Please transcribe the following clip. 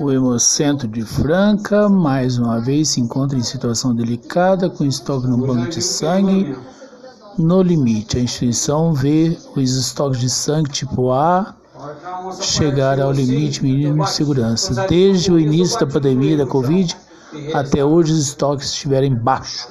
O Hemocentro de Franca, mais uma vez, se encontra em situação delicada, com estoque no banco de sangue no limite. A instituição vê os estoques de sangue tipo A chegar ao limite mínimo de segurança. Desde o início da pandemia da Covid até hoje, os estoques estiverem baixos.